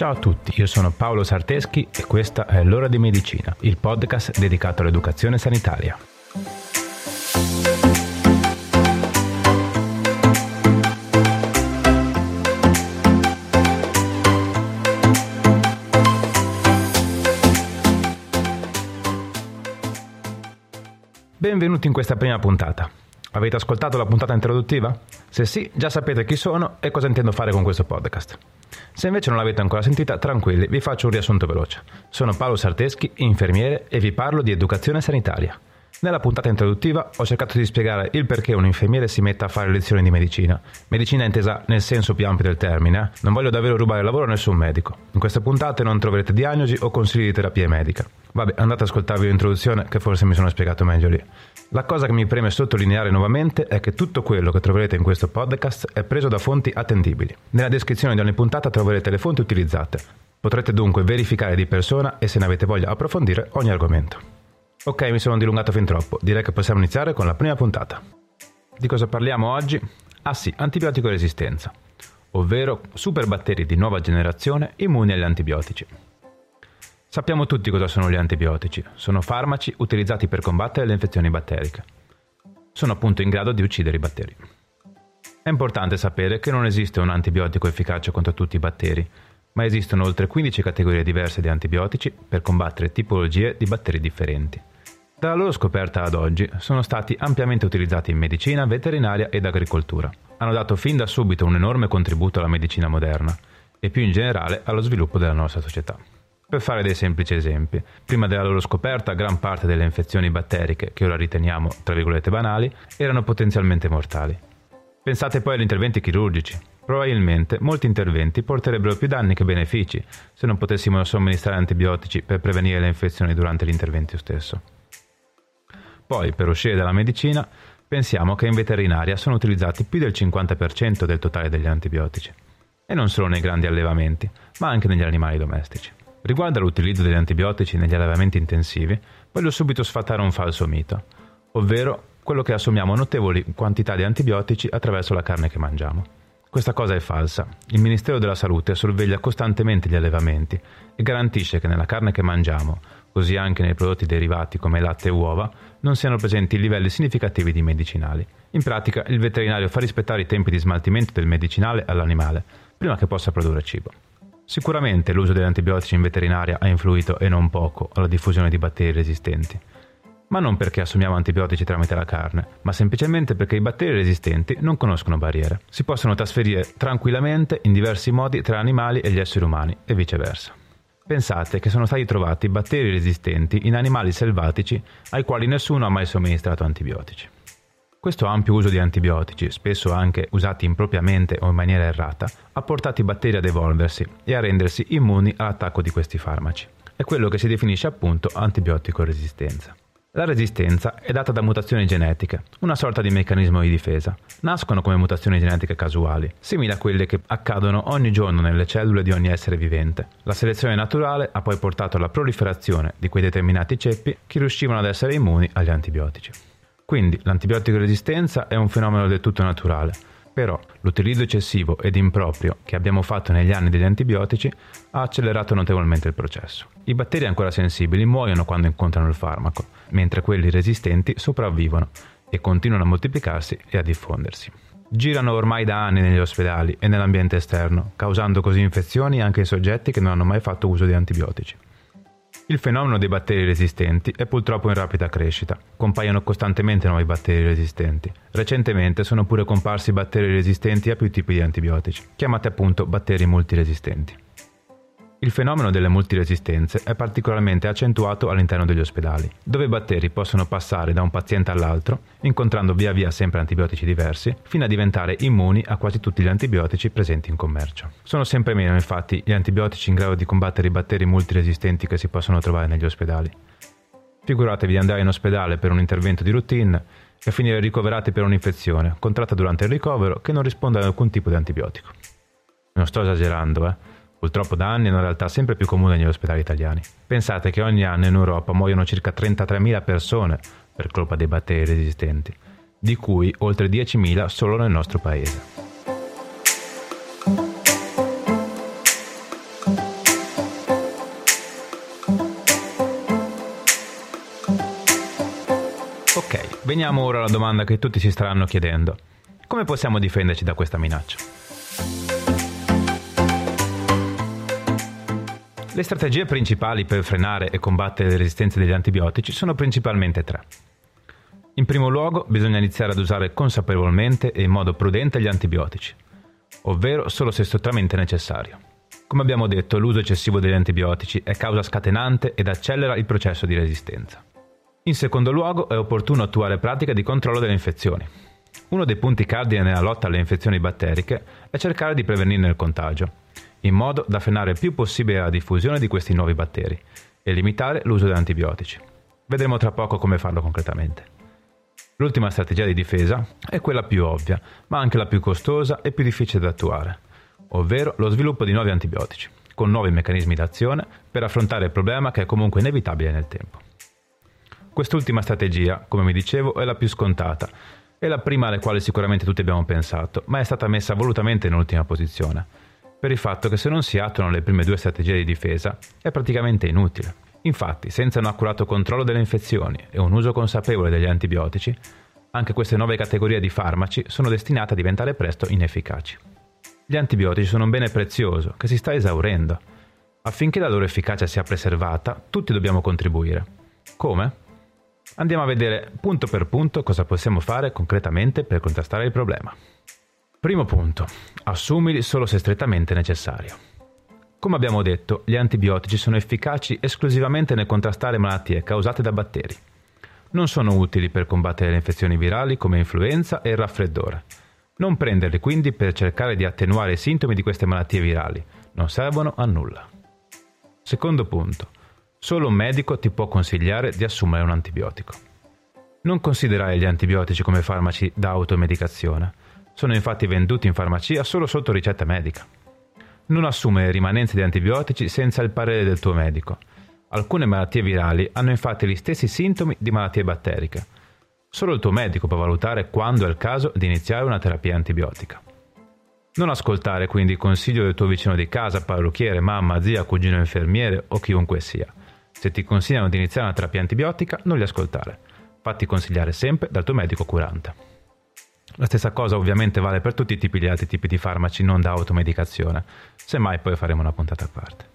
Ciao a tutti, io sono Paolo Sarteschi e questa è L'ora di medicina, il podcast dedicato all'educazione sanitaria. Benvenuti in questa prima puntata. Avete ascoltato la puntata introduttiva? Se sì, già sapete chi sono e cosa intendo fare con questo podcast. Se invece non l'avete ancora sentita, tranquilli, vi faccio un riassunto veloce. Sono Paolo Sarteschi, infermiere, e vi parlo di educazione sanitaria. Nella puntata introduttiva ho cercato di spiegare il perché un infermiere si metta a fare lezioni di medicina. Medicina intesa nel senso più ampio del termine, eh? non voglio davvero rubare lavoro a nessun medico. In queste puntate non troverete diagnosi o consigli di terapia medica. Vabbè, andate ad ascoltarvi l'introduzione che forse mi sono spiegato meglio lì. La cosa che mi preme sottolineare nuovamente è che tutto quello che troverete in questo podcast è preso da fonti attendibili. Nella descrizione di ogni puntata troverete le fonti utilizzate. Potrete dunque verificare di persona e se ne avete voglia approfondire ogni argomento. Ok, mi sono dilungato fin troppo, direi che possiamo iniziare con la prima puntata. Di cosa parliamo oggi? Ah sì, antibiotico resistenza, ovvero superbatteri di nuova generazione immuni agli antibiotici. Sappiamo tutti cosa sono gli antibiotici, sono farmaci utilizzati per combattere le infezioni batteriche. Sono appunto in grado di uccidere i batteri. È importante sapere che non esiste un antibiotico efficace contro tutti i batteri, ma esistono oltre 15 categorie diverse di antibiotici per combattere tipologie di batteri differenti. Dalla loro scoperta ad oggi sono stati ampiamente utilizzati in medicina, veterinaria ed agricoltura. Hanno dato fin da subito un enorme contributo alla medicina moderna e più in generale allo sviluppo della nostra società. Per fare dei semplici esempi, prima della loro scoperta gran parte delle infezioni batteriche, che ora riteniamo tra virgolette banali, erano potenzialmente mortali. Pensate poi agli interventi chirurgici. Probabilmente molti interventi porterebbero più danni che benefici se non potessimo somministrare antibiotici per prevenire le infezioni durante l'intervento stesso. Poi, per uscire dalla medicina, pensiamo che in veterinaria sono utilizzati più del 50% del totale degli antibiotici. E non solo nei grandi allevamenti, ma anche negli animali domestici. Riguardo all'utilizzo degli antibiotici negli allevamenti intensivi, voglio subito sfatare un falso mito, ovvero quello che assumiamo notevoli quantità di antibiotici attraverso la carne che mangiamo. Questa cosa è falsa. Il Ministero della Salute sorveglia costantemente gli allevamenti e garantisce che nella carne che mangiamo, così anche nei prodotti derivati come latte e uova, non siano presenti livelli significativi di medicinali. In pratica, il veterinario fa rispettare i tempi di smaltimento del medicinale all'animale, prima che possa produrre cibo. Sicuramente l'uso degli antibiotici in veterinaria ha influito e non poco alla diffusione di batteri resistenti. Ma non perché assumiamo antibiotici tramite la carne, ma semplicemente perché i batteri resistenti non conoscono barriere. Si possono trasferire tranquillamente in diversi modi tra animali e gli esseri umani e viceversa. Pensate che sono stati trovati batteri resistenti in animali selvatici ai quali nessuno ha mai somministrato antibiotici. Questo ampio uso di antibiotici, spesso anche usati impropriamente o in maniera errata, ha portato i batteri ad evolversi e a rendersi immuni all'attacco di questi farmaci. È quello che si definisce appunto antibiotico resistenza. La resistenza è data da mutazioni genetiche, una sorta di meccanismo di difesa. Nascono come mutazioni genetiche casuali, simili a quelle che accadono ogni giorno nelle cellule di ogni essere vivente. La selezione naturale ha poi portato alla proliferazione di quei determinati ceppi che riuscivano ad essere immuni agli antibiotici. Quindi l'antibiotico resistenza è un fenomeno del tutto naturale, però l'utilizzo eccessivo ed improprio che abbiamo fatto negli anni degli antibiotici ha accelerato notevolmente il processo. I batteri ancora sensibili muoiono quando incontrano il farmaco, mentre quelli resistenti sopravvivono e continuano a moltiplicarsi e a diffondersi. Girano ormai da anni negli ospedali e nell'ambiente esterno, causando così infezioni anche ai soggetti che non hanno mai fatto uso di antibiotici. Il fenomeno dei batteri resistenti è purtroppo in rapida crescita. Compaiono costantemente nuovi batteri resistenti. Recentemente sono pure comparsi batteri resistenti a più tipi di antibiotici, chiamati appunto batteri multiresistenti. Il fenomeno delle multiresistenze è particolarmente accentuato all'interno degli ospedali, dove i batteri possono passare da un paziente all'altro, incontrando via via sempre antibiotici diversi, fino a diventare immuni a quasi tutti gli antibiotici presenti in commercio. Sono sempre meno infatti gli antibiotici in grado di combattere i batteri multiresistenti che si possono trovare negli ospedali. Figuratevi di andare in ospedale per un intervento di routine e finire ricoverati per un'infezione, contratta durante il ricovero, che non risponde ad alcun tipo di antibiotico. Non sto esagerando, eh? Purtroppo da anni è una realtà sempre più comune negli ospedali italiani. Pensate che ogni anno in Europa muoiono circa 33.000 persone per colpa dei batteri resistenti, di cui oltre 10.000 solo nel nostro paese. Ok, veniamo ora alla domanda che tutti si staranno chiedendo. Come possiamo difenderci da questa minaccia? Le strategie principali per frenare e combattere le resistenze degli antibiotici sono principalmente tre. In primo luogo bisogna iniziare ad usare consapevolmente e in modo prudente gli antibiotici, ovvero solo se strettamente necessario. Come abbiamo detto, l'uso eccessivo degli antibiotici è causa scatenante ed accelera il processo di resistenza. In secondo luogo è opportuno attuare pratiche di controllo delle infezioni. Uno dei punti cardine nella lotta alle infezioni batteriche è cercare di prevenirne il contagio, in modo da frenare il più possibile la diffusione di questi nuovi batteri e limitare l'uso di antibiotici. Vedremo tra poco come farlo concretamente. L'ultima strategia di difesa è quella più ovvia, ma anche la più costosa e più difficile da attuare ovvero lo sviluppo di nuovi antibiotici, con nuovi meccanismi d'azione per affrontare il problema che è comunque inevitabile nel tempo. Quest'ultima strategia, come vi dicevo, è la più scontata, è la prima alle quali sicuramente tutti abbiamo pensato, ma è stata messa volutamente in ultima posizione, per il fatto che se non si attuano le prime due strategie di difesa è praticamente inutile. Infatti, senza un accurato controllo delle infezioni e un uso consapevole degli antibiotici, anche queste nuove categorie di farmaci sono destinate a diventare presto inefficaci. Gli antibiotici sono un bene prezioso che si sta esaurendo. Affinché la loro efficacia sia preservata, tutti dobbiamo contribuire. Come? Andiamo a vedere punto per punto cosa possiamo fare concretamente per contrastare il problema. Primo punto. Assumili solo se strettamente necessario. Come abbiamo detto, gli antibiotici sono efficaci esclusivamente nel contrastare malattie causate da batteri. Non sono utili per combattere le infezioni virali come influenza e il raffreddore non prenderli quindi per cercare di attenuare i sintomi di queste malattie virali, non servono a nulla. Secondo punto. Solo un medico ti può consigliare di assumere un antibiotico. Non considerare gli antibiotici come farmaci da automedicazione. Sono infatti venduti in farmacia solo sotto ricetta medica. Non assumere rimanenze di antibiotici senza il parere del tuo medico. Alcune malattie virali hanno infatti gli stessi sintomi di malattie batteriche Solo il tuo medico può valutare quando è il caso di iniziare una terapia antibiotica. Non ascoltare quindi il consiglio del tuo vicino di casa, parrucchiere, mamma, zia, cugino infermiere o chiunque sia. Se ti consigliano di iniziare una terapia antibiotica, non li ascoltare. Fatti consigliare sempre dal tuo medico curante. La stessa cosa ovviamente vale per tutti i tipi di altri tipi di farmaci non da automedicazione, semmai poi faremo una puntata a parte.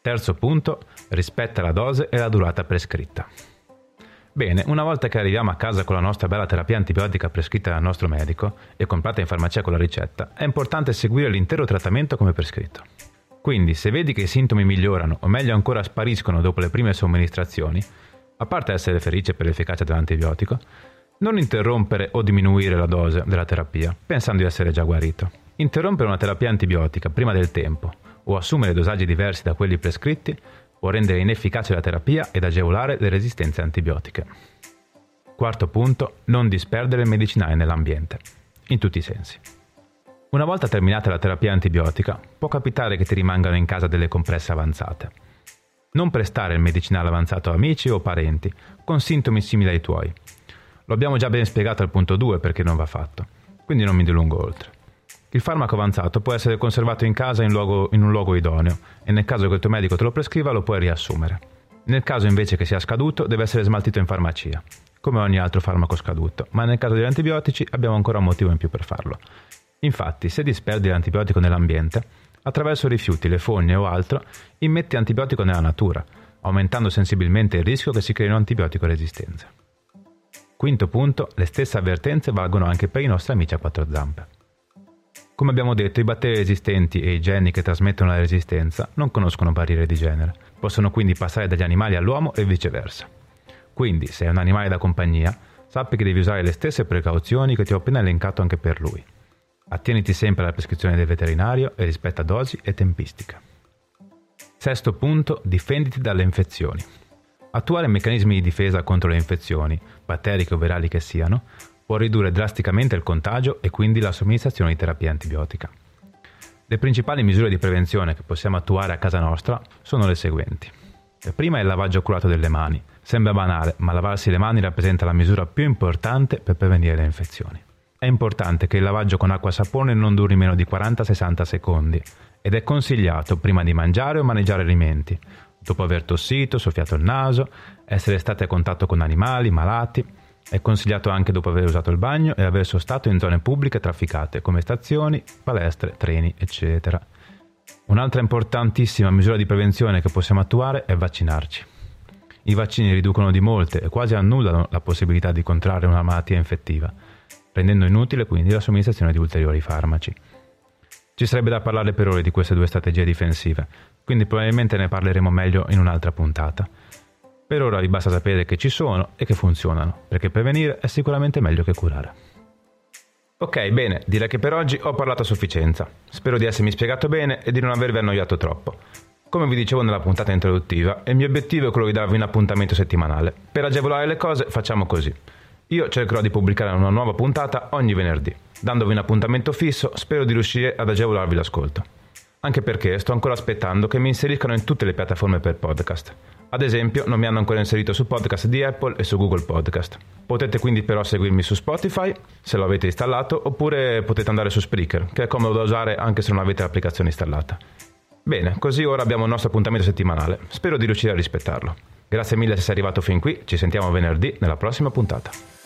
Terzo punto, rispetta la dose e la durata prescritta. Bene, una volta che arriviamo a casa con la nostra bella terapia antibiotica prescritta dal nostro medico e comprata in farmacia con la ricetta, è importante seguire l'intero trattamento come prescritto. Quindi, se vedi che i sintomi migliorano o meglio ancora spariscono dopo le prime somministrazioni, a parte essere felice per l'efficacia dell'antibiotico, non interrompere o diminuire la dose della terapia, pensando di essere già guarito. Interrompere una terapia antibiotica prima del tempo o assumere dosaggi diversi da quelli prescritti può rendere inefficace la terapia ed agevolare le resistenze antibiotiche. Quarto punto, non disperdere il medicinale nell'ambiente, in tutti i sensi. Una volta terminata la terapia antibiotica, può capitare che ti rimangano in casa delle compresse avanzate. Non prestare il medicinale avanzato a amici o parenti con sintomi simili ai tuoi. Lo abbiamo già ben spiegato al punto 2 perché non va fatto, quindi non mi dilungo oltre. Il farmaco avanzato può essere conservato in casa in, luogo, in un luogo idoneo e nel caso che il tuo medico te lo prescriva lo puoi riassumere. Nel caso invece che sia scaduto deve essere smaltito in farmacia, come ogni altro farmaco scaduto, ma nel caso degli antibiotici abbiamo ancora un motivo in più per farlo. Infatti, se disperdi l'antibiotico nell'ambiente, attraverso rifiuti, le fogne o altro, immetti antibiotico nella natura, aumentando sensibilmente il rischio che si creino antibiotico resistenze. Quinto punto, le stesse avvertenze valgono anche per i nostri amici a quattro zampe. Come abbiamo detto, i batteri resistenti e i geni che trasmettono la resistenza non conoscono barriere di genere, possono quindi passare dagli animali all'uomo e viceversa. Quindi, se è un animale da compagnia, sappi che devi usare le stesse precauzioni che ti ho appena elencato anche per lui. Attieniti sempre alla prescrizione del veterinario e rispetta dosi e tempistica. Sesto punto, difenditi dalle infezioni. Attuare meccanismi di difesa contro le infezioni, batteriche o virali che siano, può ridurre drasticamente il contagio e quindi la somministrazione di terapia antibiotica. Le principali misure di prevenzione che possiamo attuare a casa nostra sono le seguenti. La prima è il lavaggio accurato delle mani. Sembra banale, ma lavarsi le mani rappresenta la misura più importante per prevenire le infezioni. È importante che il lavaggio con acqua e sapone non duri meno di 40-60 secondi ed è consigliato prima di mangiare o maneggiare alimenti, dopo aver tossito, soffiato il naso, essere stati a contatto con animali malati, È consigliato anche dopo aver usato il bagno e aver sostato in zone pubbliche trafficate come stazioni, palestre, treni, eccetera. Un'altra importantissima misura di prevenzione che possiamo attuare è vaccinarci. I vaccini riducono di molte e quasi annullano la possibilità di contrarre una malattia infettiva, rendendo inutile quindi la somministrazione di ulteriori farmaci. Ci sarebbe da parlare per ore di queste due strategie difensive, quindi probabilmente ne parleremo meglio in un'altra puntata. Per ora vi basta sapere che ci sono e che funzionano, perché prevenire è sicuramente meglio che curare. Ok, bene, direi che per oggi ho parlato a sufficienza. Spero di essermi spiegato bene e di non avervi annoiato troppo. Come vi dicevo nella puntata introduttiva, il mio obiettivo è quello di darvi un appuntamento settimanale. Per agevolare le cose facciamo così. Io cercherò di pubblicare una nuova puntata ogni venerdì. Dandovi un appuntamento fisso, spero di riuscire ad agevolarvi l'ascolto. Anche perché sto ancora aspettando che mi inseriscano in tutte le piattaforme per podcast. Ad esempio, non mi hanno ancora inserito su podcast di Apple e su Google Podcast. Potete quindi però seguirmi su Spotify, se lo avete installato, oppure potete andare su Spreaker, che è comodo da usare anche se non avete l'applicazione installata. Bene, così ora abbiamo il nostro appuntamento settimanale. Spero di riuscire a rispettarlo. Grazie mille se sei arrivato fin qui, ci sentiamo venerdì nella prossima puntata.